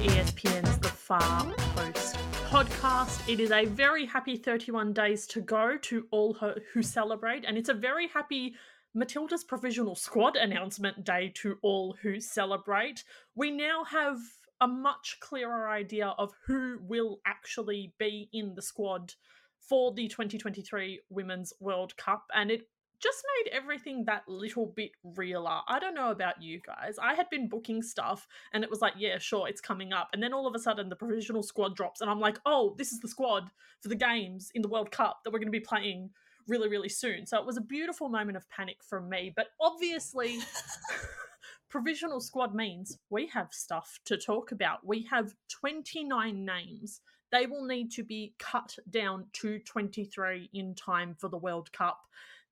ESPN's The Far Post podcast. It is a very happy 31 days to go to all who celebrate, and it's a very happy Matilda's provisional squad announcement day to all who celebrate. We now have a much clearer idea of who will actually be in the squad for the 2023 Women's World Cup, and it just made everything that little bit realer. I don't know about you guys. I had been booking stuff and it was like, yeah, sure, it's coming up. And then all of a sudden the provisional squad drops and I'm like, oh, this is the squad for the games in the World Cup that we're going to be playing really, really soon. So it was a beautiful moment of panic from me. But obviously, provisional squad means we have stuff to talk about. We have 29 names. They will need to be cut down to 23 in time for the World Cup.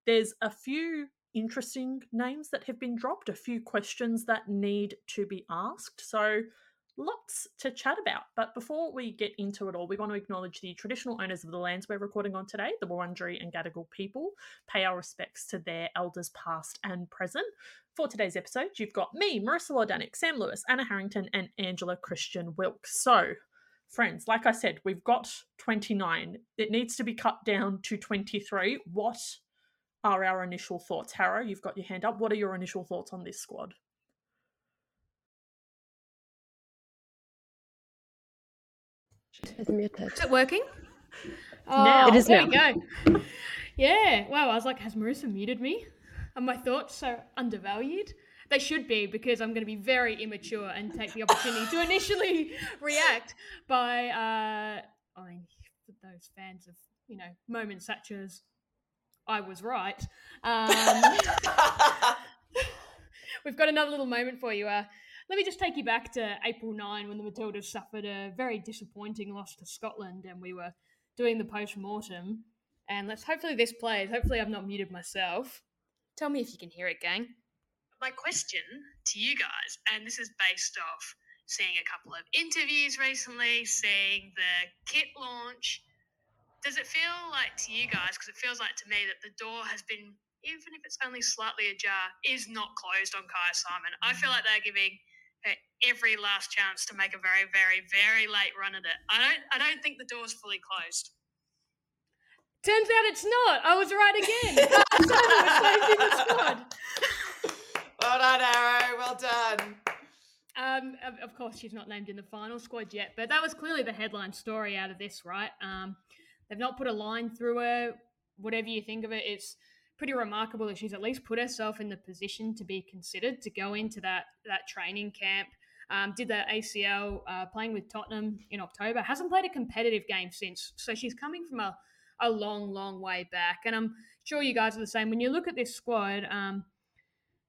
There's a few interesting names that have been dropped, a few questions that need to be asked. So, lots to chat about. But before we get into it all, we want to acknowledge the traditional owners of the lands we're recording on today, the Wurundjeri and Gadigal people, pay our respects to their elders past and present. For today's episode, you've got me, Marissa Lordanic, Sam Lewis, Anna Harrington, and Angela Christian Wilkes. So, friends, like I said, we've got 29. It needs to be cut down to 23. What are our initial thoughts. Harrow, you've got your hand up. What are your initial thoughts on this squad? Is it working? Oh, now. It is there now. we go. yeah. Wow. I was like, has Marissa muted me? Are my thoughts so undervalued? They should be because I'm going to be very immature and take the opportunity to initially react by, uh, I mean, those fans of you know moments such as I was right. Um, we've got another little moment for you. Uh, let me just take you back to April 9 when the Matildas suffered a very disappointing loss to Scotland and we were doing the post mortem. And let's hopefully this plays. Hopefully, I've not muted myself. Tell me if you can hear it, gang. My question to you guys, and this is based off seeing a couple of interviews recently, seeing the kit launch, does it feel like to you guys, because it feels like to me that the door has been, even if it's only slightly ajar, is not closed on Kyah Simon? I feel like they're giving her every last chance to make a very, very, very late run at it. I don't, I don't think the door's fully closed. Turns out it's not. I was right again. well done, Arrow. Well done. Um, of, of, course, she's not named in the final squad yet, but that was clearly the headline story out of this, right? Um, They've not put a line through her. Whatever you think of it, it's pretty remarkable that she's at least put herself in the position to be considered to go into that that training camp. Um, did that ACL uh, playing with Tottenham in October. Hasn't played a competitive game since. So she's coming from a, a long, long way back. And I'm sure you guys are the same. When you look at this squad, um,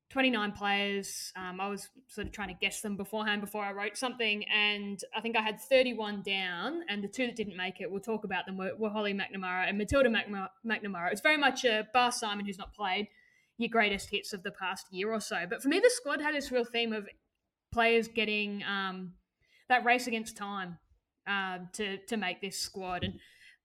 29 players. Um, I was sort of trying to guess them beforehand before I wrote something, and I think I had 31 down, and the two that didn't make it, we'll talk about them, were, were Holly McNamara and Matilda McNamara. It's very much a Bar Simon who's not played your greatest hits of the past year or so. But for me, the squad had this real theme of players getting um, that race against time uh, to, to make this squad. And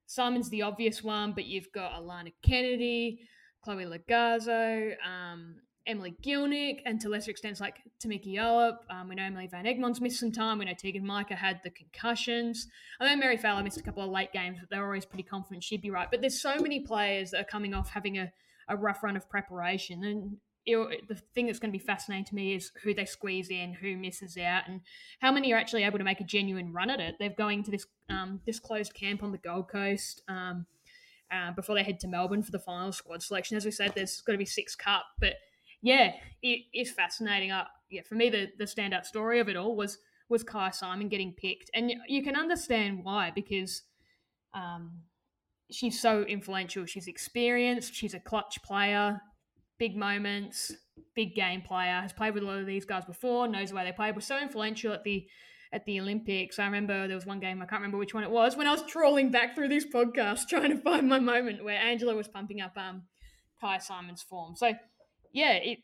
Simon's the obvious one, but you've got Alanna Kennedy, Chloe Logarzo, um, Emily Gielnik and to lesser extents like Tameka Yallop. Um, we know Emily Van Egmond's missed some time. We know Teagan Micah had the concussions. I know Mary Fowler missed a couple of late games, but they're always pretty confident she'd be right. But there's so many players that are coming off having a, a rough run of preparation. And it, the thing that's going to be fascinating to me is who they squeeze in, who misses out, and how many are actually able to make a genuine run at it. They're going to this um, this closed camp on the Gold Coast. Um, uh, before they head to Melbourne for the final squad selection. As we said, there's got to be six cup, but yeah, it is fascinating. Uh, yeah, for me, the, the standout story of it all was was Kyah Simon getting picked, and you can understand why because um, she's so influential. She's experienced. She's a clutch player, big moments, big game player. Has played with a lot of these guys before. Knows the way they play. Was so influential at the at the Olympics. I remember there was one game I can't remember which one it was when I was trawling back through this podcast trying to find my moment where Angela was pumping up um, Kyah Simon's form. So yeah, it,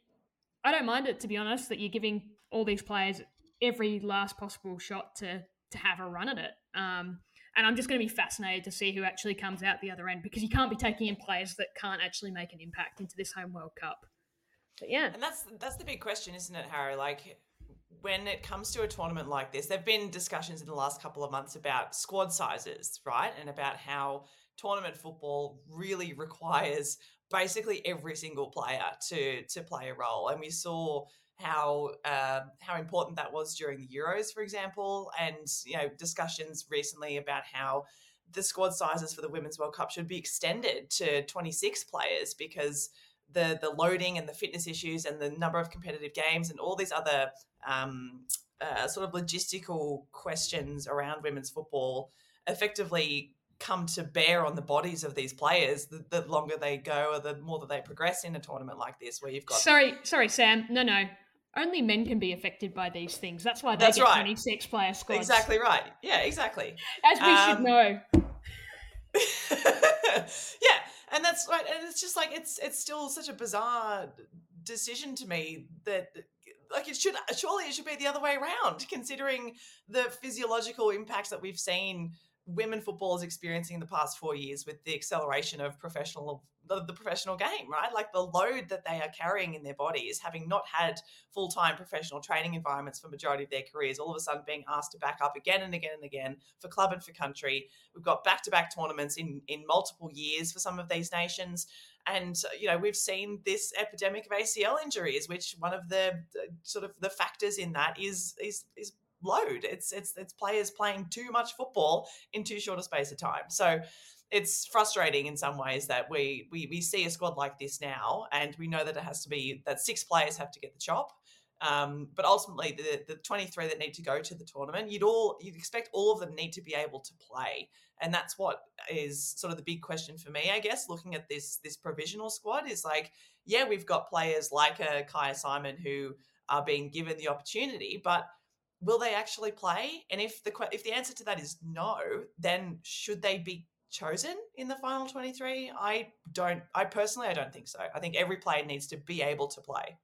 I don't mind it to be honest that you're giving all these players every last possible shot to to have a run at it. Um, and I'm just going to be fascinated to see who actually comes out the other end because you can't be taking in players that can't actually make an impact into this home World Cup. But yeah, and that's that's the big question, isn't it, Harry? Like when it comes to a tournament like this, there've been discussions in the last couple of months about squad sizes, right? And about how tournament football really requires basically every single player to to play a role. And we saw how uh, how important that was during the Euros, for example, and you know discussions recently about how the squad sizes for the Women's World Cup should be extended to 26 players because the the loading and the fitness issues and the number of competitive games and all these other um, uh, sort of logistical questions around women's football effectively come to bear on the bodies of these players the, the longer they go or the more that they progress in a tournament like this where you've got sorry sorry sam. No no. Only men can be affected by these things. That's why they That's get right. 26 player squads. Exactly right. Yeah exactly. As we should Um, know. Yeah, and that's right. And it's just like it's it's still such a bizarre decision to me that like it should surely it should be the other way around, considering the physiological impacts that we've seen women footballers experiencing in the past four years with the acceleration of professional the, the professional game, right? Like the load that they are carrying in their bodies, having not had full time professional training environments for majority of their careers, all of a sudden being asked to back up again and again and again for club and for country. We've got back to back tournaments in in multiple years for some of these nations. And you know we've seen this epidemic of ACL injuries, which one of the uh, sort of the factors in that is is is load. It's it's it's players playing too much football in too short a space of time. So it's frustrating in some ways that we, we we see a squad like this now, and we know that it has to be that six players have to get the chop. Um, but ultimately, the the 23 that need to go to the tournament, you'd all you'd expect all of them need to be able to play, and that's what is sort of the big question for me, I guess. Looking at this this provisional squad is like, yeah, we've got players like a Kyah Simon who are being given the opportunity, but will they actually play? And if the if the answer to that is no, then should they be chosen in the final 23? I don't I personally I don't think so. I think every player needs to be able to play.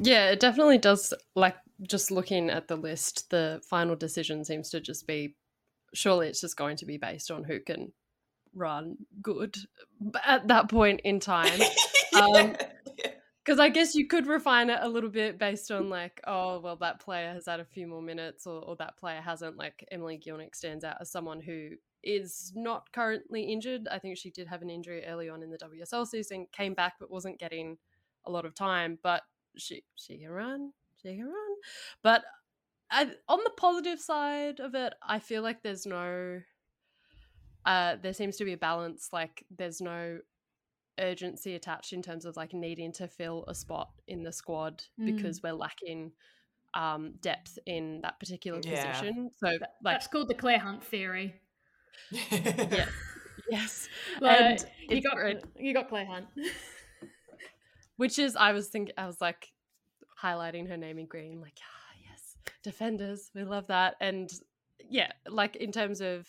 Yeah, it definitely does. Like, just looking at the list, the final decision seems to just be surely it's just going to be based on who can run good at that point in time. Um, Yeah. Because I guess you could refine it a little bit based on like, oh, well, that player has had a few more minutes, or, or that player hasn't. Like Emily Gielnik stands out as someone who is not currently injured. I think she did have an injury early on in the WSL season, came back but wasn't getting a lot of time. But she she can run, she can run. But I, on the positive side of it, I feel like there's no. Uh, there seems to be a balance. Like there's no urgency attached in terms of like needing to fill a spot in the squad Mm. because we're lacking um depth in that particular Yeah. position. So like that's called the Clare Hunt theory. yeah. yes. Like, And you got great. you got Clare Hunt. Which is I was thinking I was like highlighting her name in green, like, ah yes, defenders, we love that. And yeah, like in terms of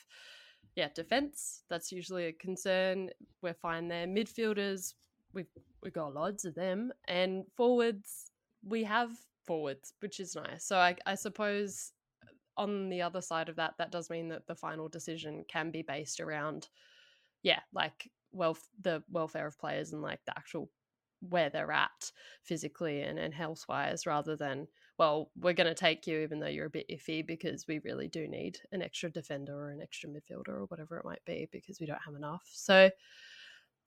yeah, defense, that's usually a concern. We're fine there. Midfielders, we've we got loads of them. And forwards, we have forwards, which is nice. So I, I suppose uh, on the other side of that, that does mean that the final decision can be based around, yeah, like well the welfare of players and like the actual where they're at physically and, and health wise rather than well we're going to take you even though you're a bit iffy because we really do need an extra defender or an extra midfielder or whatever it might be because we don't have enough. So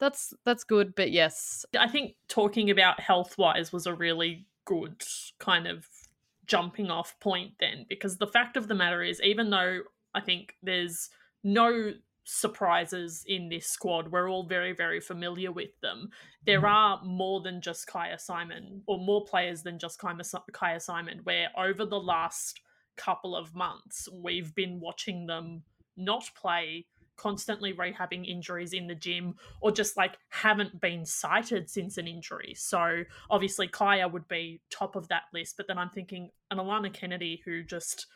that's that's good but yes. I think talking about health wise was a really good kind of jumping off point then, because the fact of the matter is, even though I think there's no surprises in this squad, we're all very, very familiar with them. There mm-hmm. are more than just Kyah Simon, or more players than just Kyah Kyah Simon, where over the last couple of months, we've been watching them not play constantly rehabbing injuries in the gym or just like haven't been cited since an injury. So obviously Kyah would be top of that list, but then I'm thinking an Alanna Kennedy who just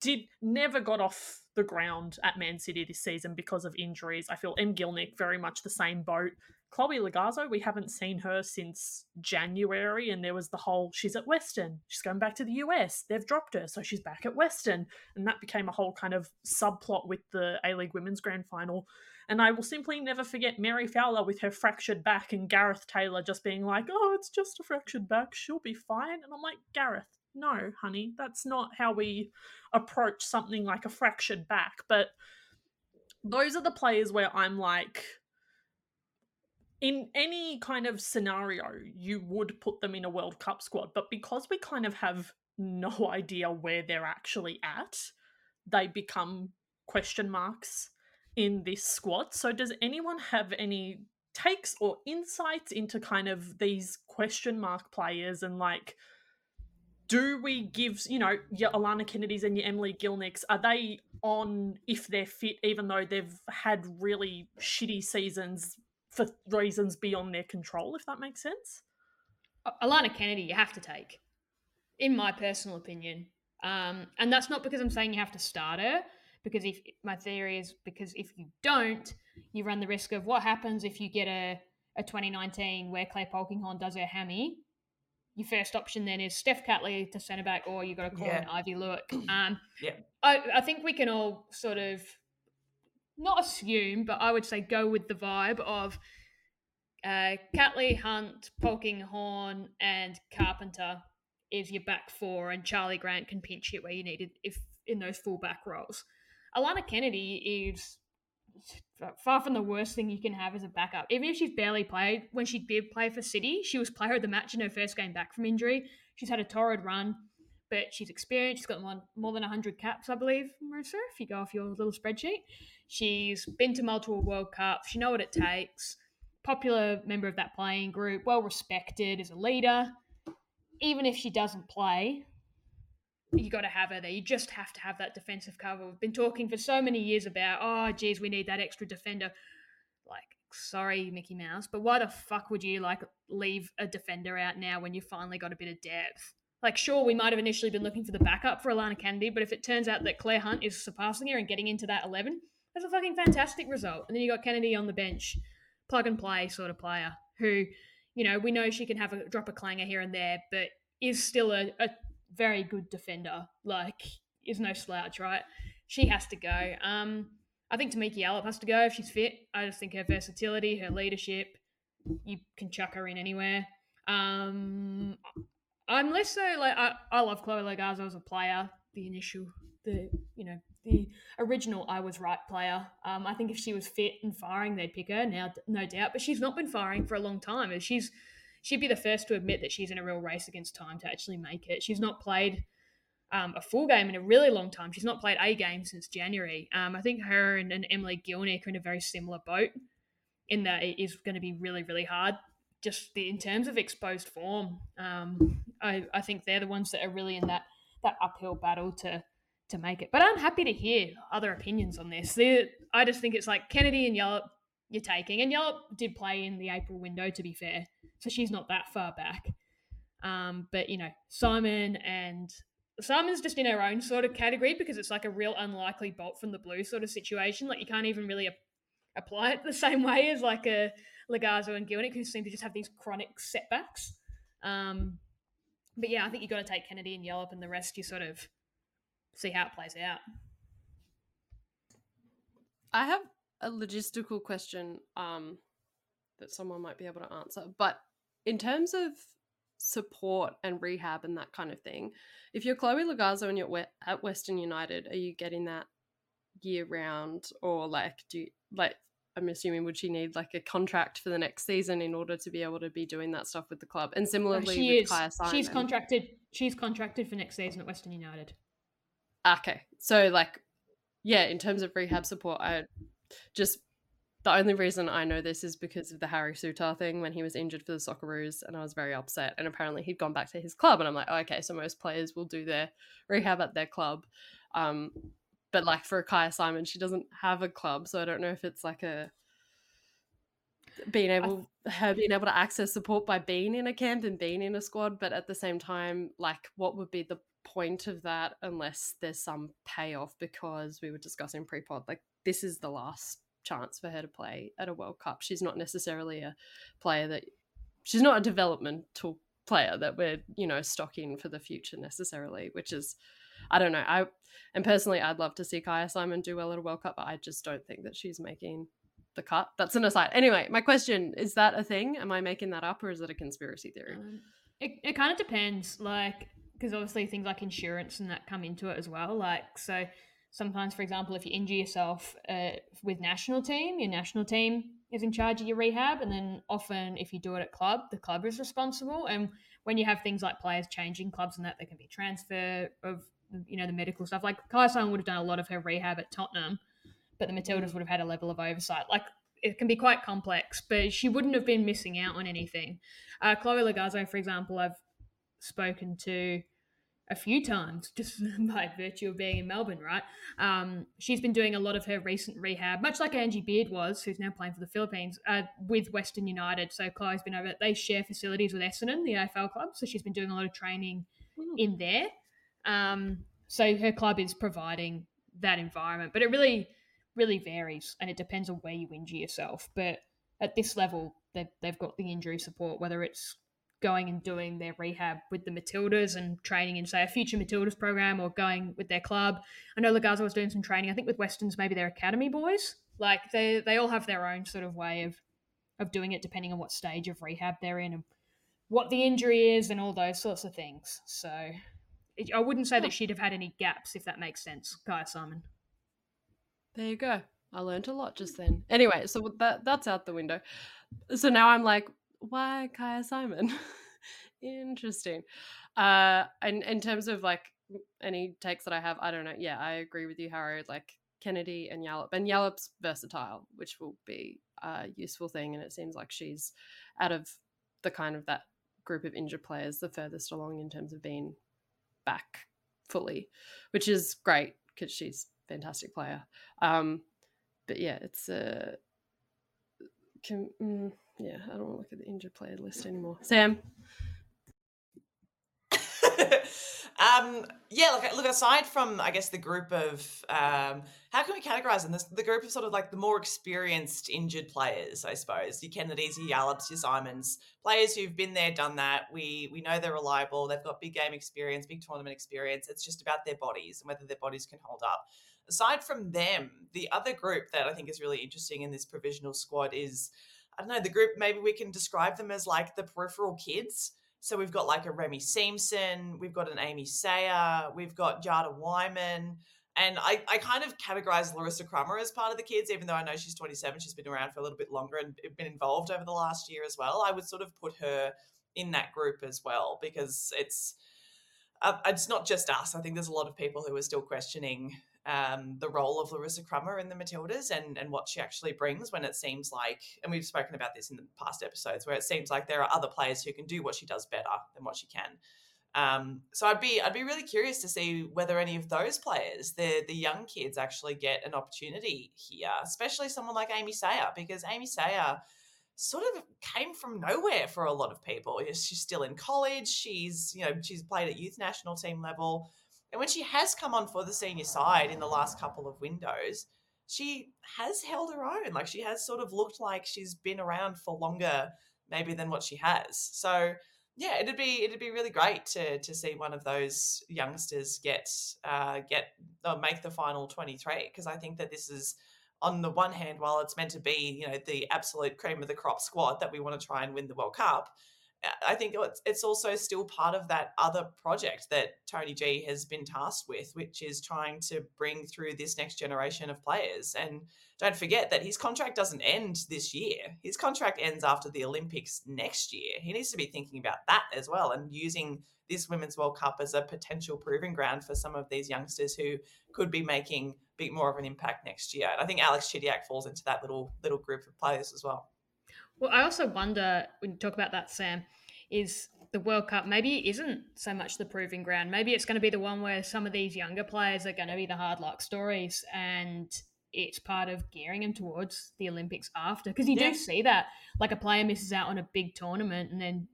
did never got off the ground at Man City this season because of injuries. I feel M. Gielnik very much the same boat. Chloe Logarzo, we haven't seen her since January, and there was the whole she's at Western, she's going back to the US, they've dropped her, so she's back at Western. And that became a whole kind of subplot with the A League Women's Grand Final. And I will simply never forget Mary Fowler with her fractured back and Gareth Taylor just being like, oh, it's just a fractured back, she'll be fine. And I'm like, Gareth, no, honey, that's not how we approach something like a fractured back. But those are the players where I'm like, in any kind of scenario, you would put them in a World Cup squad. But because we kind of have no idea where they're actually at, they become question marks in this squad. So, does anyone have any takes or insights into kind of these question mark players and like, do we give you know your Alanna Kennedys and your Emily Gielniks are they on if they're fit even though they've had really shitty seasons for reasons beyond their control if that makes sense? Alanna Kennedy you have to take in my personal opinion. Um, and that's not because I'm saying you have to start her because if my theory is because if you don't you run the risk of what happens if you get a, a 2019 where Clare Polkinghorne does her hammy your first option then is Steph Catley to centre back, or you've got to call yeah. in Aivi Luik. Um, yeah, I, I think we can all sort of not assume, but I would say go with the vibe of uh, Catley, Hunt, Polkinghorne, and Carpenter is your back four, and Charli Grant can pinch hit where you need it if in those full back roles. Alanna Kennedy is far from the worst thing you can have as a backup. Even if she's barely played, when she did play for City, she was player of the match in her first game back from injury. She's had a torrid run, but she's experienced. She's got more, more than 100 caps, I believe, Marissa, if you go off your little spreadsheet. She's been to multiple World Cups. She know what it takes. Popular member of that playing group, well respected as a leader. Even if she doesn't play, you got to have her there. You just have to have that defensive cover. We've been talking for so many years about, oh, geez, we need that extra defender. Like, sorry, Mickey Mouse, but why the fuck would you like leave a defender out now when you finally got a bit of depth? Like, sure, we might have initially been looking for the backup for Alanna Kennedy, but if it turns out that Clare Hunt is surpassing her and getting into that 11, that's a fucking fantastic result. And then you got Kennedy on the bench, plug and play sort of player who, you know, we know she can have a drop a clanger here and there, but is still a, a very good defender. Like, is no slouch, right? She has to go. Um, I think Tameka Yallop has to go if she's fit. I just think her versatility, her leadership, you can chuck her in anywhere. Um, I'm less so like I, I love Chloe Logarzo as a player. The initial, the you know the original I was right player. Um, I think if she was fit and firing, they'd pick her now, no doubt. But she's not been firing for a long time. She's she'd be the first to admit that she's in a real race against time to actually make it. She's not played um, a full game in a really long time. She's not played a game since January. Um, I think her and, and Emily Gielnik are in a very similar boat in that it is going to be really, really hard. Just the, in terms of exposed form, um, I, I think they're the ones that are really in that that uphill battle to to make it. But I'm happy to hear other opinions on this. I just think it's like Kennedy and Yallop you're taking. And Yallop did play in the April window, to be fair, so she's not that far back. Um, but you know, Simon and Simon's just in her own sort of category because it's like a real unlikely bolt from the blue sort of situation. Like you can't even really a- apply it the same way as like a Logarzo and Gielnick, who seem to just have these chronic setbacks. Um, but yeah, I think you've got to take Kennedy and Yallop, and the rest you sort of see how it plays out. I have a logistical question um, that someone might be able to answer. But in terms of support and rehab and that kind of thing, if you're Chloe Logarzo and you're at Western United, are you getting that year round, or like do you, like I'm assuming would she need like a contract for the next season in order to be able to be doing that stuff with the club? And similarly, she with is. Simon, she's contracted. She's contracted for next season at Western United. Okay, so like, yeah, in terms of rehab support, I just the only reason I know this is because of the Harry Souttar thing when he was injured for the Socceroos, and I was very upset. And apparently, he'd gone back to his club, and I'm like, oh, okay, so most players will do their rehab at their club. Um, but like for Kyah Simon, she doesn't have a club, so I don't know if it's like a being able her being able to access support by being in a camp and being in a squad. But at the same time, like, what would be the point of that unless there's some payoff because we were discussing pre-pod like this is the last chance for her to play at a World Cup. She's not necessarily a player that she's not a developmental player that we're, you know, stocking for the future necessarily, which is I don't know. I and personally I'd love to see Kyah Simon do well at a World Cup, but I just don't think that she's making the cut. That's an aside. Anyway, my question is that a thing? Am I making that up or is it a conspiracy theory? Um, it, it kind of depends, like, because obviously things like insurance and that come into it as well. Like, so sometimes, for example, if you injure yourself uh, with national team, your national team is in charge of your rehab, and then often if you do it at club, the club is responsible. And when you have things like players changing clubs and that, there can be transfer of you know the medical stuff. Like Simon would have done a lot of her rehab at Tottenham, but the Matildas would have had a level of oversight. Like it can be quite complex, but she wouldn't have been missing out on anything. Uh, Chloe Logarzo, for example, I've spoken to a few times just by virtue of being in Melbourne, right? Um, she's been doing a lot of her recent rehab, much like Angie Beard was, who's now playing for the Philippines, uh, with Western United. So Chloe's been over, they share facilities with Essendon, the AFL club. So she's been doing a lot of training mm. in there. Um, so her club is providing that environment, but it really, really varies and it depends on where you injure yourself. But at this level, they've, they've got the injury support, whether it's going and doing their rehab with the Matildas and training in, say, a future Matildas program or going with their club. I know Logarzo was doing some training, I think with Westerns, maybe their academy boys. Like they, they all have their own sort of way of, of doing it depending on what stage of rehab they're in and what the injury is and all those sorts of things. So it, I wouldn't say that she'd have had any gaps, if that makes sense, Kyah Simon. There you go. I learned a lot just then. Anyway, so that that's out the window. So now I'm like, why Kyah Simon? Interesting. Uh, and in terms of like any takes that I have, I don't know. Yeah, I agree with you, Harry. Like Kennedy and Yallop, and Yallop's versatile, which will be a useful thing. And it seems like she's out of the kind of that group of injured players the furthest along in terms of being back fully, which is great because she's a fantastic player. Um, but yeah, it's a. Can, mm, yeah, I don't want to look at the injured player list anymore. Sam. um, yeah, look, look. Aside from, I guess, the group of um, how can we categorize them? This, the group of sort of like the more experienced injured players, I suppose. Your Kennedys, your Yallops, your Simons, players who've been there, done that. We we know they're reliable. They've got big game experience, big tournament experience. It's just about their bodies and whether their bodies can hold up. Aside from them, the other group that I think is really interesting in this provisional squad is I don't know, the group, maybe we can describe them as like the peripheral kids. So we've got like a Remy Siemsen, we've got an Amy Sayer, we've got Jada Whyman. And I, I kind of categorize Larissa Crummer as part of the kids, even though I know she's 27. She's been around for a little bit longer and been involved over the last year as well. I would sort of put her in that group as well because it's uh, it's not just us. I think there's a lot of people who are still questioning um, the role of Larissa Crummer in the Matildas and, and what she actually brings when it seems like, and we've spoken about this in the past episodes, where it seems like there are other players who can do what she does better than what she can. Um, so I'd be I'd be really curious to see whether any of those players, the the young kids, actually get an opportunity here, especially someone like Amy Sayer, because Amy Sayer sort of came from nowhere for a lot of people. She's still in college. She's you know she's played at youth national team level. And when she has come on for the senior side in the last couple of windows, she has held her own. Like she has sort of looked like she's been around for longer, maybe than what she has. So yeah, it'd be it'd be really great to to see one of those youngsters get uh, get uh, make the final twenty three because I think that this is on the one hand, while it's meant to be you know the absolute cream of the crop squad that we want to try and win the World Cup, I think it's also still part of that other project that Tony G has been tasked with, which is trying to bring through this next generation of players. And don't forget that his contract doesn't end this year. His contract ends after the Olympics next year. He needs to be thinking about that as well and using this Women's World Cup as a potential proving ground for some of these youngsters who could be making a bit more of an impact next year. And I think Alex Chidiac falls into that little little group of players as well. Well, I also wonder when you talk about that, Sam, is the World Cup maybe isn't so much the proving ground. Maybe it's going to be the one where some of these younger players are going to be the hard luck stories, and it's part of gearing them towards the Olympics after. Because you yeah. do see that, like a player misses out on a big tournament and then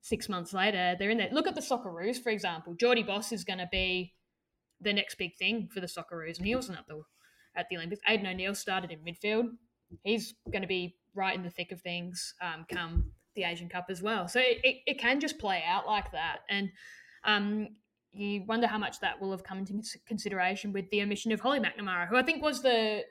six months later, they're in there. Look at the Socceroos, for example. Jordy Bos is going to be the next big thing for the Socceroos, and he wasn't at the at the Olympics. Aiden O'Neill started in midfield. He's going to be right in the thick of things um, come the Asian Cup as well. So it, it, it can just play out like that. And um, you wonder how much that will have come into consideration with the omission of Holly McNamara, who I think was the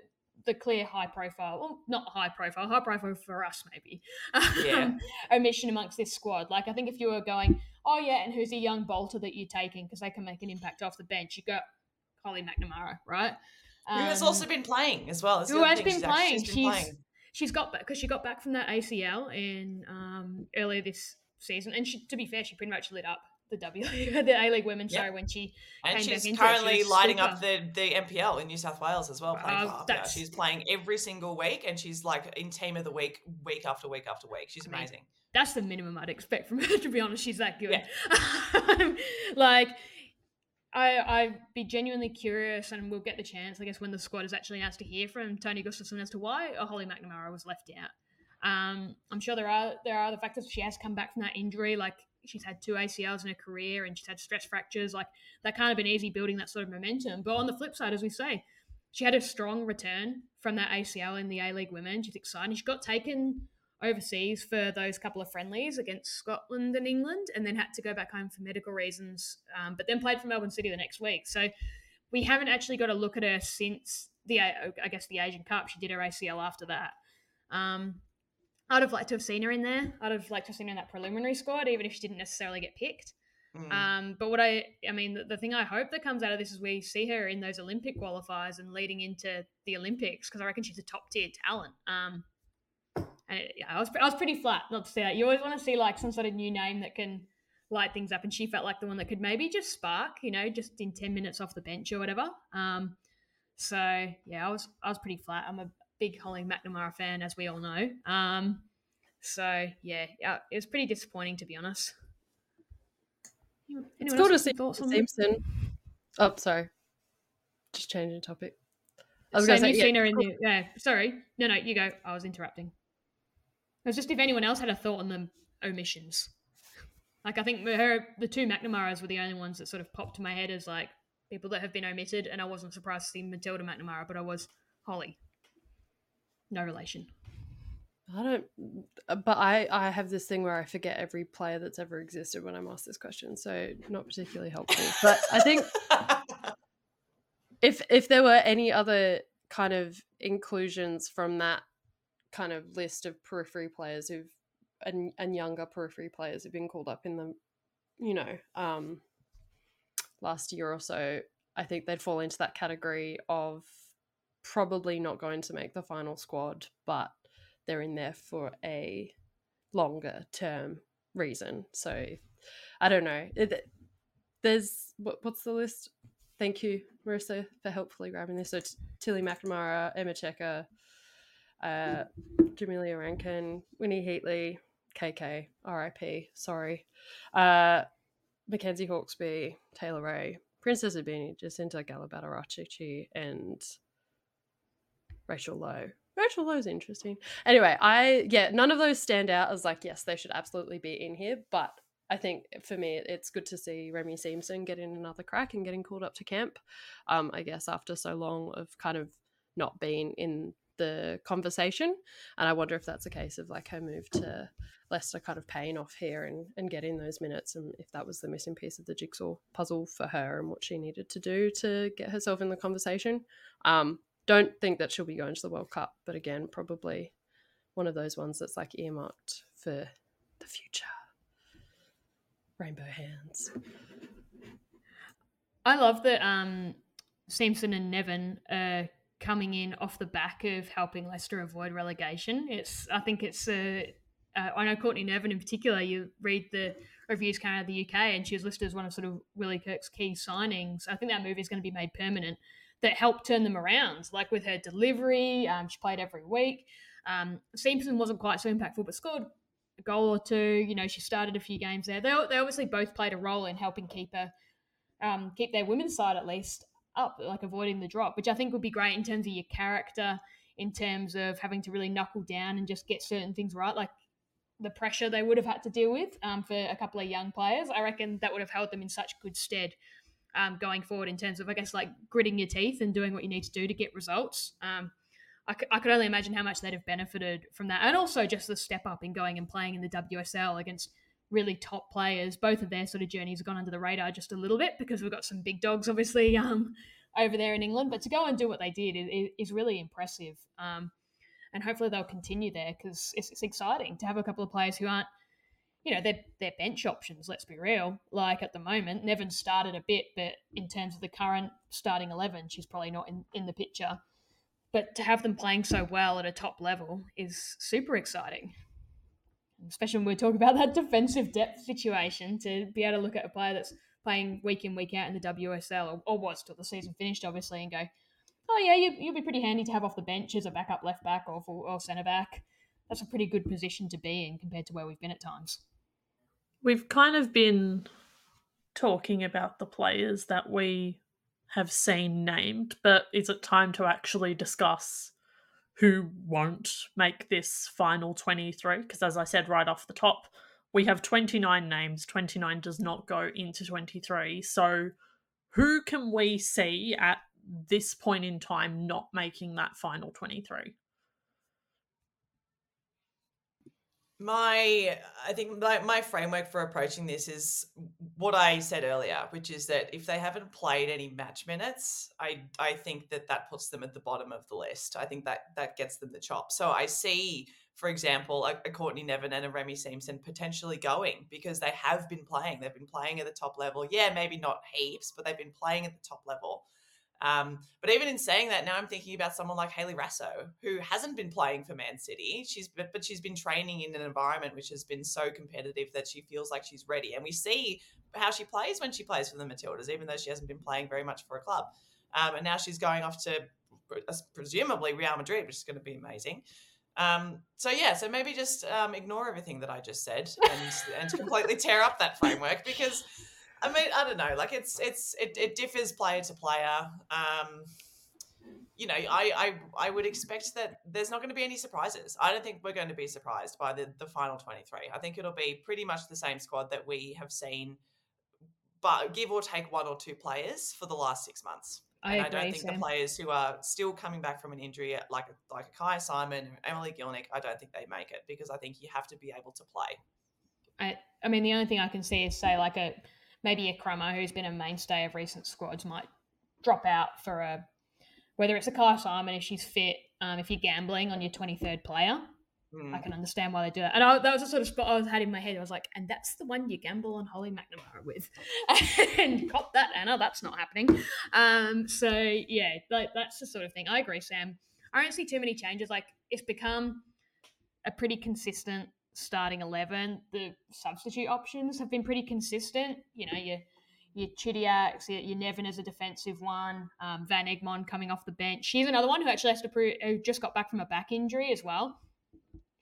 the clear high profile, well, not high profile, high profile for us maybe, Yeah. um, omission amongst this squad. Like I think if you were going, oh yeah, and who's a young bolter that you're taking because they can make an impact off the bench, you got Holly McNamara, right? Who has Um, also been playing as well. Who has been playing. she's been She's- playing. She's got back because she got back from that ACL in um, earlier this season, and she, to be fair, she pretty much lit up the W the A League Women's Yep. Sorry, when she And she's into it, she currently lighting up the, the NPL in New South Wales as well. Playing Oh, for She's playing every single week, and she's like in team of the week, week after week after week. She's amazing. that's the minimum I'd expect from her. To be honest, she's that good. Yeah. like, I I'd be genuinely curious, and we'll get the chance, I guess, when the squad is actually asked to hear from Tony Gustavsson as to why Holly McNamara was left out. Um, I'm sure there are there are the factors. She has come back from that injury, like she's had two ACLs in her career, and she's had stress fractures. Like that can't have been easy building that sort of momentum. But on the flip side, as we say, she had a strong return from that ACL in the A League Women. She's exciting. She got taken overseas for those couple of friendlies against Scotland and England, and then had to go back home for medical reasons. Um, but then played for Melbourne City the next week. So we haven't actually got a look at her since the I guess the Asian Cup. She did her ACL after that. Um, I'd have liked to have seen her in there. I'd have liked to have seen her in that preliminary squad, even if she didn't necessarily get picked. Mm. Um, but what I, I mean, the, the thing I hope that comes out of this is we see her in those Olympic qualifiers and leading into the Olympics because I reckon she's a top tier talent. Um, and it, yeah, I was, I was pretty flat not to say that. You always want to see like some sort of new name that can light things up, and she felt like the one that could maybe just spark, you know, just in ten minutes off the bench or whatever. Um, so yeah, I was, I was pretty flat. I'm a big Holly McNamara fan, as we all know. Um, so yeah, yeah, it was pretty disappointing to be honest. Anyone It's cool to see thoughts on? Siemsen. Oh, sorry. Just changing the topic. I was So going to you've say, seen her in the yeah. Sorry, no, no, you go. I was interrupting. It was just if anyone else had a thought on the omissions. Like I think her, the two McNamaras were the only ones that sort of popped to my head as like people that have been omitted, and I wasn't surprised to see Matilda McNamara, but I was Holly. No relation. I don't, uh, but I I have this thing where I forget every player that's ever existed when I'm asked this question, so not particularly helpful. But I think if if there were any other kind of inclusions from that kind of list of periphery players who've and, and younger periphery players who've been called up in the you know um last year or so i think they'd fall into that category of probably not going to make the final squad but they're in there for a longer term reason. So i don't know. There's what, what's the list? Thank you marissa for helpfully grabbing this. So tilly mcnamara emma checker uh jamelia rankin winnie heatley kk rip sorry uh mackenzie hawkesby taylor ray princess ibini jacinta galabata and rachel lowe rachel lowe's interesting anyway i yeah none of those stand out as like yes they should absolutely be in here but I think for me, it's good to see Remy Siemsen getting another crack and getting called up to camp. Um, I guess after so long of kind of not being in the conversation, and I wonder if that's a case of like her move to Leicester kind of paying off here and and getting those minutes, and if that was the missing piece of the jigsaw puzzle for her and what she needed to do to get herself in the conversation. Um, don't think that she'll be going to the World Cup, but again, probably one of those ones that's like earmarked for the future. Rainbow hands. I love that um, Siemsen and Nevin are coming in off the back of helping Leicester avoid relegation. It's I think it's uh, uh, I know Courtney Nevin in particular. You read the reviews coming out of the UK, and she was listed as one of sort of Willie Kirk's key signings. I think that move is going to be made permanent. That helped turn them around, like with her delivery. Um, she played every week. Um, Siemsen wasn't quite so impactful, but scored a goal or two. You know, she started a few games there. They, they obviously both played a role in helping keep her um, keep their women's side at least up, like avoiding the drop, which I think would be great in terms of your character, in terms of having to really knuckle down and just get certain things right. Like the pressure they would have had to deal with um, for a couple of young players. I reckon that would have held them in such good stead um, going forward in terms of, I guess, like gritting your teeth and doing what you need to do to get results. Um, I, c- I could only imagine how much they'd have benefited from that. And also just the step up in going and playing in the WSL against really top players. Both of their sort of journeys have gone under the radar just a little bit because we've got some big dogs, obviously, um, over there in England. But to go and do what they did is, is really impressive. Um, and hopefully they'll continue there because it's, it's exciting to have a couple of players who aren't, you know, they're, they're bench options, let's be real. Like at the moment, Nevin started a bit, but in terms of the current starting 11, she's probably not in, in the picture. But to have them playing so well at a top level is super exciting. Especially when we're talking about that defensive depth situation, to be able to look at a player that's playing week in, week out in the WSL, or, or was till the season finished, obviously, and go, oh, yeah, you, you'll be pretty handy to have off the bench as a backup left back or, or centre back. That's a pretty good position to be in compared to where we've been at times. We've kind of been talking about the players that we have seen named, but is it time to actually discuss who won't make this final 23? Because as I said right off the top, we have 29 names, 29 does not go into 23. So who can we see at this point in time not making that final 23? My i think my, my framework for approaching this is what i said earlier which is that if they haven't played any match minutes i i think that that puts them at the bottom of the list. I think that that gets them the chop. So i see for example a, a courtney nevin and a remi siemsen potentially going because they have been playing. They've been playing at the top level. Yeah maybe not heaps but they've been playing at the top level um, but even in saying that, now I'm thinking about someone like Hayley Raso, who hasn't been playing for Man City. She's but, but she's been training in an environment which has been so competitive that she feels like she's ready. And we see how she plays when she plays for the Matildas, even though she hasn't been playing very much for a club. Um, and now she's going off to presumably Real Madrid, which is going to be amazing. Um, so yeah, so maybe just um, ignore everything that I just said and and completely tear up that framework because I mean, I don't know. Like it's it's it, it differs player to player. Um, you know, I, I I would expect that there's not going to be any surprises. I don't think we're going to be surprised by the the final 23. I think it'll be pretty much the same squad that we have seen, but give or take one or two players for the last six months. I, and agree, I don't think Sam. the players who are still coming back from an injury, like like a Kyah Simon, Emily Gielnik, I don't think they make it because I think you have to be able to play. I, I mean, the only thing I can see is say like a maybe a Crummer who's been a mainstay of recent squads might drop out for a whether it's a Kyah Simon if she's fit. Um, if you're gambling on your 23rd player, Hmm. I can understand why they do that. And I, that was the sort of spot I was had in my head. I was like, and that's the one you gamble on Holly McNamara with, and cop that Anna. That's not happening. Um, so yeah, like, that's the sort of thing. I agree, Sam. I don't see too many changes. Like it's become a pretty consistent starting eleven. The substitute options have been pretty consistent. You know, your your Chidiacs, your, Nevin as a defensive one, um, Van Egmond coming off the bench. She's another one who actually has to prove who just got back from a back injury as well.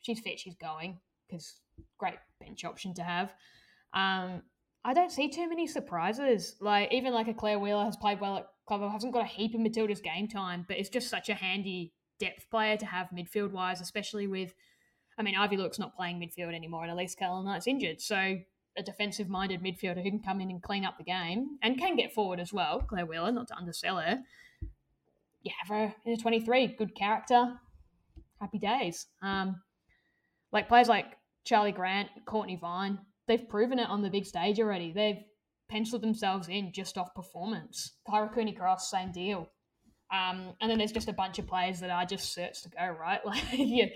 She's fit, she's going because great bench option to have. Um, I don't see too many surprises. Like even like a Clare Wheeler has played well at club, hasn't got a heap of Matilda's game time, but it's just such a handy depth player to have midfield wise, especially with. I mean, Aivi Luik's not playing midfield anymore, and Elise Knight's injured, so a defensive minded midfielder who can come in and clean up the game and can get forward as well. Clare Wheeler, not to undersell her. You have her in a 23, good character, happy days. Um, like players like Charli Grant, Cortnee Vine, they've proven it on the big stage already. They've penciled themselves in just off performance. Kyra Cooney Cross, same deal. Um, and then there's just a bunch of players that are just certs to go, right? Like you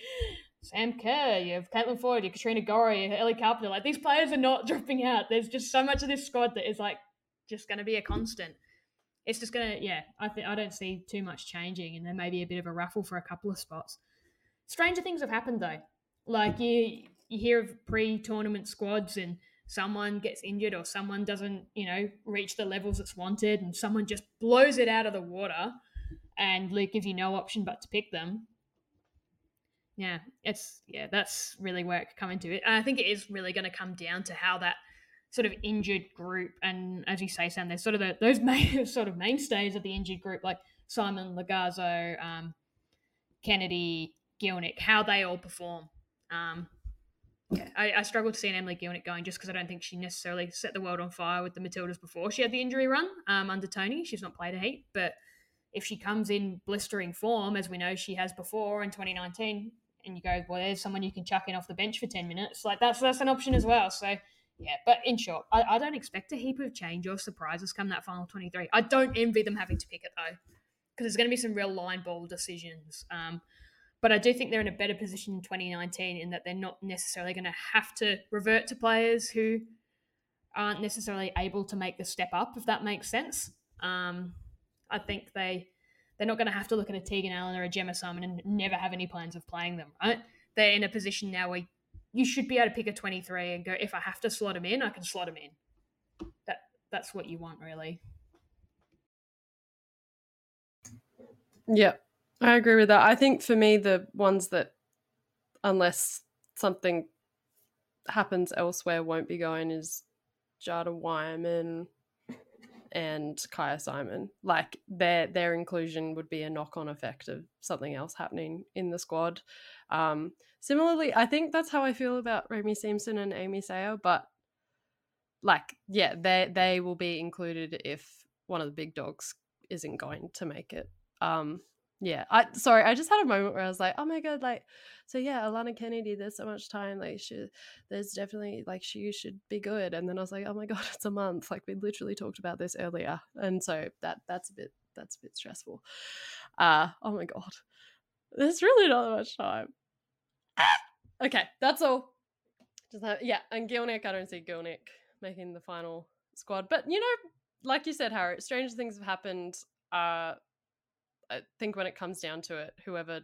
Sam Kerr, you have Caitlin Foord, you have Katrina have Ellie Carpenter. Like these players are not dropping out. There's just so much of this squad that is like just going to be a constant. It's just going to, yeah, I I don't see too much changing, and there may be a bit of a raffle for a couple of spots. Stranger things have happened though. Like you, you hear of pre-tournament squads, and someone gets injured or someone doesn't, you know, reach the levels that's wanted, and someone just blows it out of the water, and Luke gives you no option but to pick them yeah, it's yeah, that's really where it could come into it. And I think it is really going to come down to how that sort of injured group, and as you say, Sam, there's sort of the, those main sort of mainstays of the injured group, like Simon Logarzo, um, Kennedy, Gielnik, how they all perform. Um, yeah, I, I struggle to see an Emily Gielnik going just because I don't think she necessarily set the world on fire with the Matildas before she had the injury run um, under Tony. She's not played a heat, but if she comes in blistering form, as we know she has before in 2019, and you go, well, there's someone you can chuck in off the bench for 10 minutes, like that's that's an option as well. So yeah, but in short, I, I don't expect a heap of change or surprises come that final 23. I don't envy them having to pick it though, because there's going to be some real line ball decisions. Um, but I do think they're in a better position in 2019 in that they're not necessarily going to have to revert to players who aren't necessarily able to make the step up, if that makes sense. Um, I think they they're not going to have to look at a Tegan Allen or a Gema Simon and never have any plans of playing them. Right? They're in a position now where you should be able to pick a 23 and go, if I have to slot them in, I can slot them in. That that's what you want, really. Yeah, I agree with that. I think for me, the ones that, unless something happens elsewhere, won't be going is Jada Whyman and Kyah Simon. Like their their inclusion would be a knock on effect of something else happening in the squad. Um, similarly, I think that's how I feel about Remy Siemsen and Amy Sayer, but like yeah, they they will be included if one of the big dogs isn't going to make it. Um, yeah, I sorry, I just had a moment where I was like, oh my god, like, so yeah, Alanna Kennedy, there's so much time, like, she, there's definitely like she should be good, and then I was like, oh my god, it's a month, like we literally talked about this earlier, and so that that's a bit that's a bit stressful. Uh, oh my god, there's really not much time. okay, that's all. Just have, yeah, and Gielnik, I don't see Gielnik making the final squad, but you know, like you said, Harry, strange things have happened. Uh, I think when it comes down to it, whoever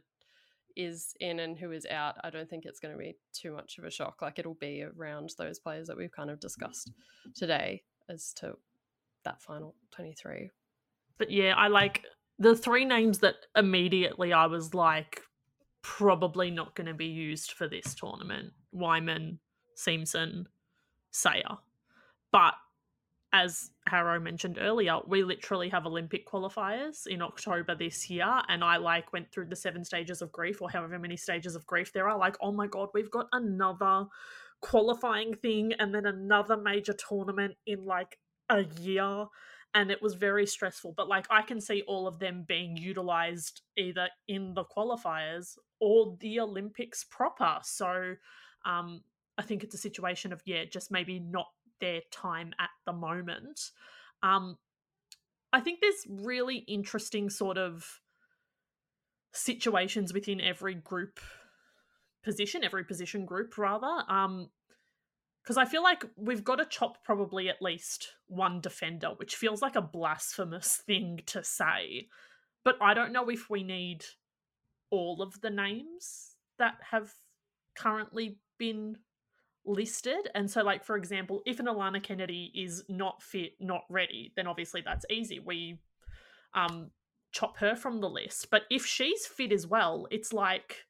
is in and who is out, I don't think it's going to be too much of a shock. Like it'll be around those players that we've kind of discussed today as to that final 23. But yeah, I like the three names that immediately I was like, probably not going to be used for this tournament Whyman, Siemsen, Sayer. But as Harrow mentioned earlier, we literally have Olympic qualifiers in October this year, and I like went through the seven stages of grief or however many stages of grief there are. Like, oh my god, we've got another qualifying thing and then another major tournament in like a year. And it was very stressful. But like I can see all of them being utilized either in the qualifiers or the Olympics proper. So um I think it's a situation of yeah, just maybe not their time at the moment. Um, I think there's really interesting sort of situations within every group position, every position group rather. Um, because I feel like we've got to chop probably at least one defender, which feels like a blasphemous thing to say. But I don't know if we need all of the names that have currently been listed. And so, like, for example, if an Alanna Kennedy is not fit, not ready, then obviously that's easy. We um chop her from the list. But if she's fit as well, it's like,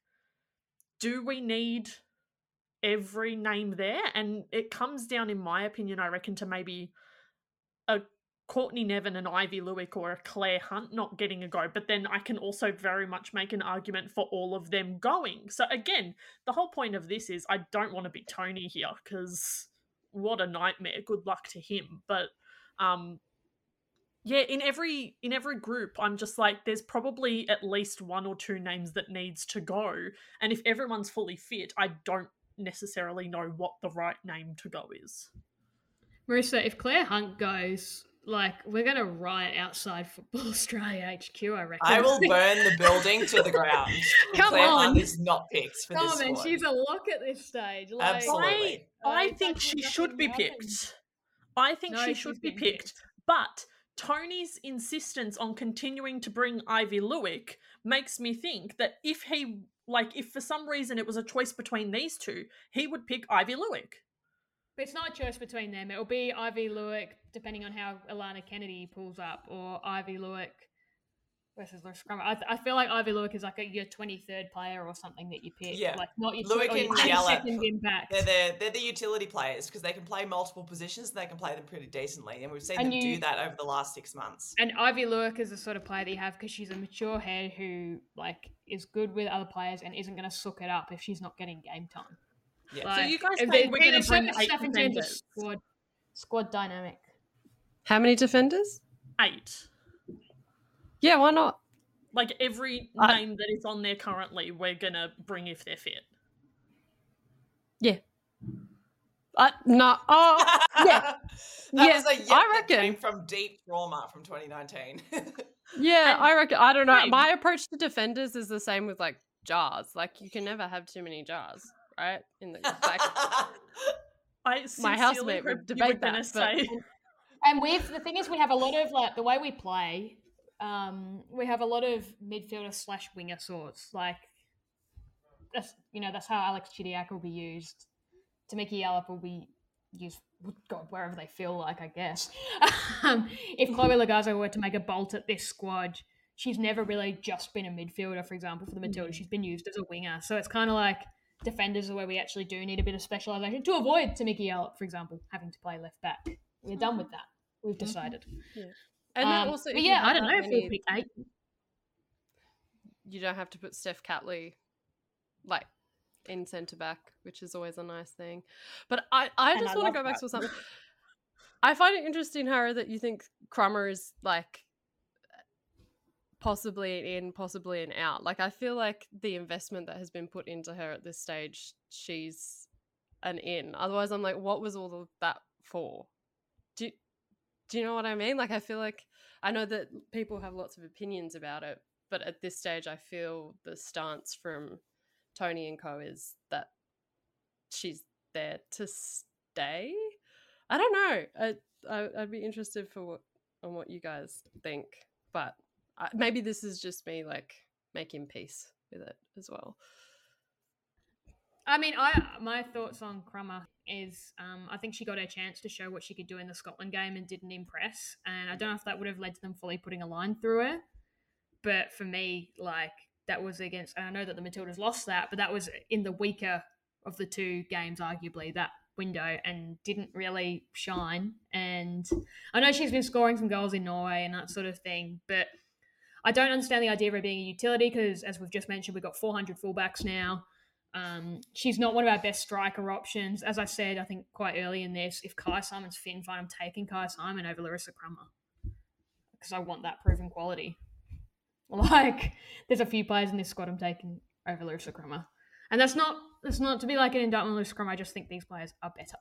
do we need every name there? And it comes down, in my opinion, I reckon, to maybe a Courtney Nevin and Aivi Luik or a Clare Hunt not getting a go, but then I can also very much make an argument for all of them going. So again, the whole point of this is I don't want to be Tony here because what a nightmare. Good luck to him. But um yeah, in every in every group, I'm just like, there's probably at least one or two names that needs to go. And if everyone's fully fit, I don't necessarily know what the right name to go is. Marissa, if Clare Hunt goes, like we're gonna riot outside Football Australia HQ. I reckon. I will burn the building to the ground. Come Claire on. Is not picked for Come this on, man, squad. she's a lock at this stage. Like, Absolutely. I, I Like, think she should be happened. picked. I think No, she should be being picked. But Tony's insistence on continuing to bring Aivi Luik makes me think that if he like if for some reason it was a choice between these two, he would pick Aivi Luik. But it's not a choice between them. It'll be Aivi Luik, depending on how Alanna Kennedy pulls up, or Aivi Luik versus the scrum. I, I feel like Aivi Luik is like a, your 23rd player or something that you pick. Yeah. Like not your, tw- and Yella, impact. They're, the they're the utility players because they can play multiple positions and they can play them pretty decently. And we've seen And them you- do that over the last six months. And Aivi Luik is the sort of player that you have because she's a mature head who like is good with other players and isn't going to suck it up if she's not getting game time. Yeah. So you guys if we're gonna bring eight stuff in terms of defenders? squad squad dynamic. How many defenders? Eight. Yeah, why not? Like every I- name that is on there currently, we're gonna bring if they're fit. Yeah. Uh, no. Oh, yeah. that Yeah, was a yep I that came from deep trauma from 2019. yeah. And- I reckon. I don't know. Same. My approach to defenders is the same with like jars. Like you can never have too many jars, right? In the like, I My housemate would debate that, but- say And we've the thing is we have a lot of like the way we play, um, we have a lot of midfielder slash winger sorts. Like that's you know, that's how Alex Chidiac will be used. Tameka Yallop will be used God, wherever they feel like, I guess. um, if Chloe Logarzo were to make a bolt at this squad, she's never really just been a midfielder, for example, for the Matilda. She's been used as a winger. So it's kind of like defenders are where we actually do need a bit of specialisation to avoid Tameka Yallop, for example, having to play left back. We're done with that. We've decided. and then Um, also, yeah, I don't know if we'll pick eight. you don't have to put Steph Catley like in centre back, which is always a nice thing. But I, I just want to go back that. to something. I find it interesting, Hara, that you think Crummer is like possibly an in, possibly an out. Like I feel like the investment that has been put into her at this stage, she's an in. Otherwise, I'm like, what was all of that for? Do do you know what I mean? Like I feel like I know that people have lots of opinions about it, but at this stage, I feel the stance from Tony and Co is that she's there to stay. I don't know. I, I I'd be interested for what on what you guys think, but Maybe this is just me like making peace with it as well. I mean, I my thoughts on Crummer is um, I think she got her chance to show what she could do in the Scotland game and didn't impress. And I don't know if that would have led to them fully putting a line through her. But for me, like that was against, and I know that the Matildas lost that, but that was in the weaker of the two games, arguably that window, and didn't really shine. And I know she's been scoring some goals in Norway and that sort of thing, but I don't understand the idea of her being a utility because, as we've just mentioned, we've got 400 fullbacks now. Um, she's not one of our best striker options. As I said, I think quite early in this, if Kyah Simon's fin fine, I'm taking Kyah Simon over Larissa Crummer because I want that proven quality. Like, there's a few players in this squad I'm taking over Larissa Crummer, and that's not that's not to be like an indictment on Larissa Crummer. I just think these players are better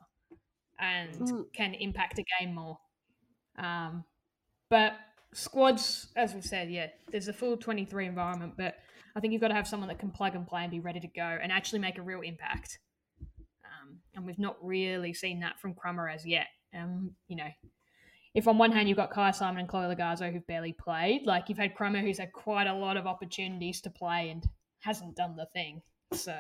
and Mm. can impact a game more. Um, but squads, as we've said, yeah, there's a full 23 environment, but I think you've got to have someone that can plug and play and be ready to go and actually make a real impact. Um, and we've not really seen that from Crummer as yet. Um, you know, if on one hand you've got Kyah Simon and Chloe Logarzo who've barely played, like you've had Crummer who's had quite a lot of opportunities to play and hasn't done the thing. So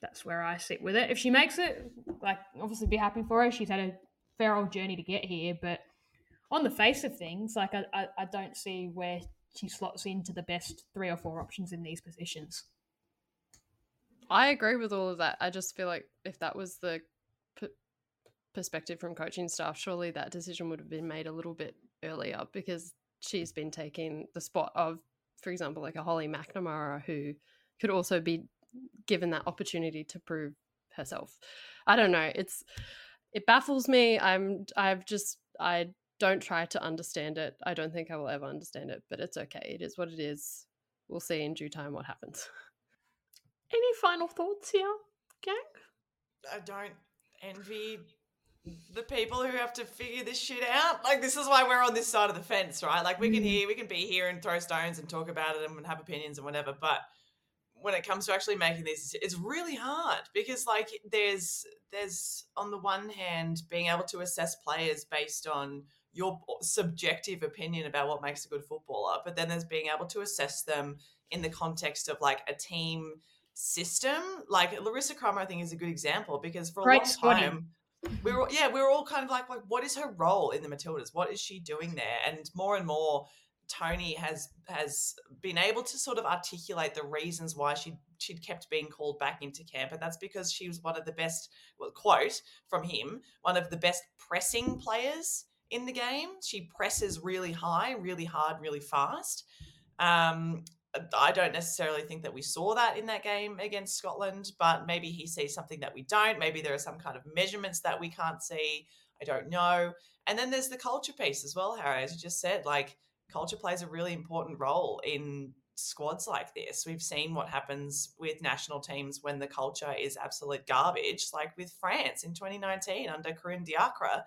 that's where I sit with it. If she makes it, like obviously be happy for her. She's had a fair old journey to get here, but on the face of things, like I, I, I don't see where she slots into the best three or four options in these positions. I agree with all of that. I just feel like if that was the p- perspective from coaching staff, surely that decision would have been made a little bit earlier because she's been taking the spot of, for example, like a Holly McNamara who could also be given that opportunity to prove herself. I don't know. It's it baffles me. I'm I've just I don't try to understand it. I don't think I will ever understand it, but it's okay. It is what it is. We'll see in due time what happens. Any final thoughts here, gang? I don't envy the people who have to figure this shit out. Like this is why we're on this side of the fence, right? Like we can mm. hear, we can be here and throw stones and talk about it and have opinions and whatever, but when it comes to actually making these, it's really hard because like there's there's on the one hand being able to assess players based on your subjective opinion about what makes a good footballer, but then there's being able to assess them in the context of like a team system. Like Larissa Crummer, I think, is a good example because for a Great long spotting. time, we were yeah, we were all kind of like, like, what is her role in the Matildas? What is she doing there? And more and more, Tony has has been able to sort of articulate the reasons why she she'd kept being called back into camp, and that's because she was one of the best. Well, quote from him, one of the best pressing players in the game. She presses really high, really hard, really fast. Um, I don't necessarily think that we saw that in that game against Scotland, but maybe he sees something that we don't. Maybe there are some kind of measurements that we can't see. I don't know. And then there's the culture piece as well, Harry, as you just said. Like, culture plays a really important role in squads like this. We've seen what happens with national teams when the culture is absolute garbage, like with France in 2019 under Corinne Diacre.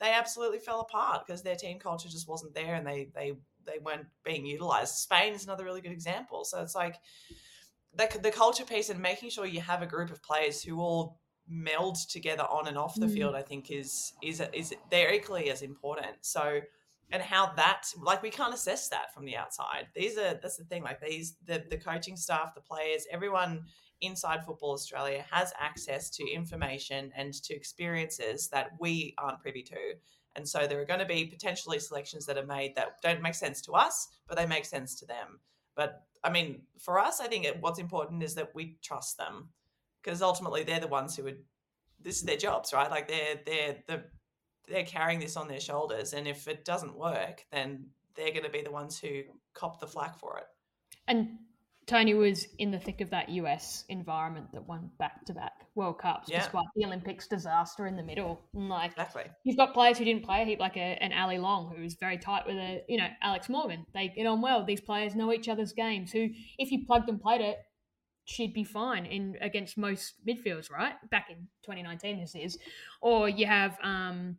They absolutely fell apart because their team culture just wasn't there and they they they weren't being utilized. Spain is another really good example. So it's like the, the culture piece and making sure you have a group of players who all meld together on and off the mm. field. I think is is is they're equally as important. So and how that like we can't assess that from the outside. These are that's the thing. Like these the the coaching staff, the players, everyone inside Football Australia has access to information and to experiences that we aren't privy to. And so there are going to be potentially selections that are made that don't make sense to us, but they make sense to them. But I mean, for us, I think what's important is that we trust them because ultimately they're the ones who would. This is their jobs, right? Like they're they're the they're carrying this on their shoulders, and if it doesn't work, then they're going to be the ones who cop the flack for it. And Tony was in the thick of that US environment that won back to back World Cups, yeah. despite the Olympics disaster in the middle. And like, exactly. you've got players who didn't play a heap, like a, an Allie Long, who was very tight with a, you know, Alex Morgan. They get on well. These players know each other's games. Who, if you plugged and played it, she'd be fine in against most midfields, right? Back in 2019, this is. Or you have um,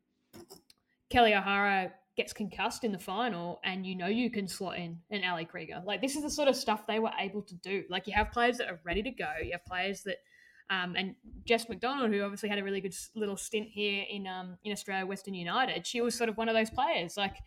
Kelley O'Hara gets concussed in the final and you know you can slot in an Ali Krieger. Like this is the sort of stuff they were able to do. Like you have players that are ready to go. You have players that um, and Jess McDonald, who obviously had a really good little stint here in um, in Australia Western United, she was sort of one of those players, like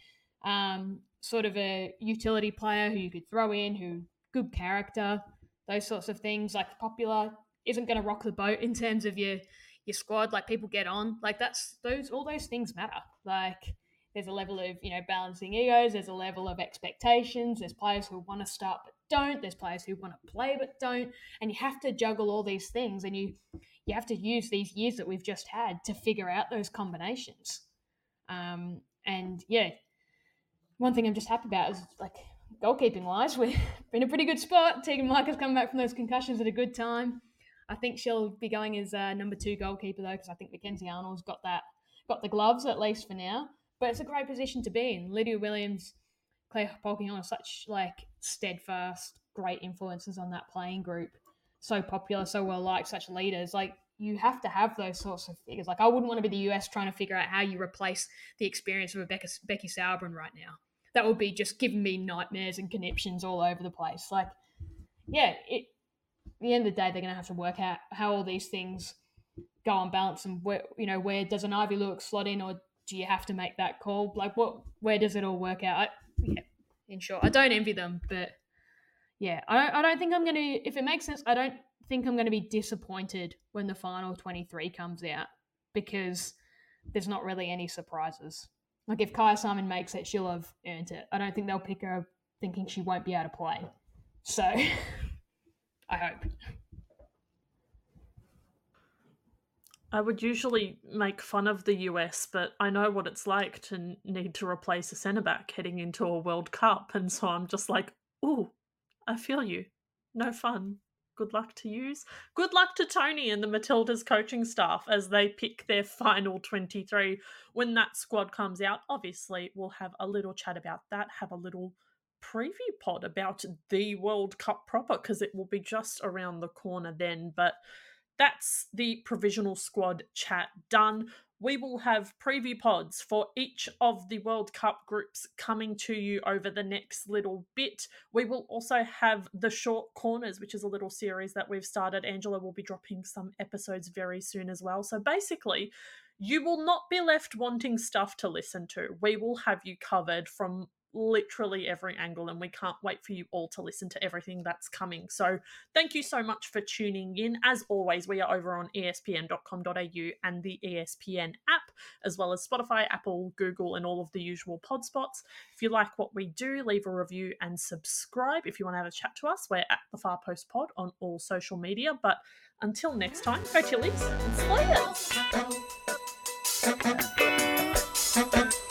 um, sort of a utility player who you could throw in, who good character, those sorts of things. Like popular isn't going to rock the boat in terms of your your squad. Like people get on, like that's those all those things matter. Like there's a level of you know balancing egos there's a level of expectations there's players who want to start but don't there's players who want to play but don't and you have to juggle all these things and you you have to use these years that we've just had to figure out those combinations. Um, and yeah one thing i'm just happy about is like goalkeeping wise we're in a pretty good spot. Teagan has come back from those concussions at a good time. I think she'll be going as uh, number two goalkeeper though because i think mackenzie arnold's got that got the gloves at least for now but it's a great position to be in. Lydia Williams, Clare Polkinghorne are such like steadfast, great influences on that playing group. So popular, so well liked, such leaders. Like you have to have those sorts of figures. Like I wouldn't want to be the US trying to figure out how you replace the experience of a Becca, Becky Sauerbrunn right now. That would be just giving me nightmares and conniptions all over the place. Like, yeah, it. At the end of the day, they're going to have to work out how all these things go on balance and where you know where does an Aivi Luik slot in or do you have to make that call? Like, what? Where does it all work out? I, yeah, in short, I don't envy them, but yeah, I don't. I don't think I'm gonna. If it makes sense, I don't think I'm gonna be disappointed when the final 23 comes out because there's not really any surprises. Like if Kyah Simon makes it, she'll have earned it. I don't think they'll pick her thinking she won't be able to play. So I hope. I would usually make fun of the US, but I know what it's like to need to replace a centre back heading into a World Cup, and so I'm just like, ooh, I feel you. No fun. Good luck to use. Good luck to Tony and the Matildas coaching staff as they pick their final 23. When that squad comes out, obviously, we'll have a little chat about that, have a little preview pod about the World Cup proper, because it will be just around the corner then. But that's the provisional squad chat done. We will have preview pods for each of the World Cup groups coming to you over the next little bit. We will also have the short corners, which is a little series that we've started. Angela will be dropping some episodes very soon as well. So basically, you will not be left wanting stuff to listen to. We will have you covered from literally every angle, and we can't wait for you all to listen to everything that's coming. So, thank you so much for tuning in. As always, we are over on espn.com.au and the ESPN app, as well as Spotify, Apple, Google, and all of the usual pod spots. If you like what we do, leave a review and subscribe. If you want to have a chat to us, we're at the Far Post Pod on all social media. But until next time, go Tillies and Slayers!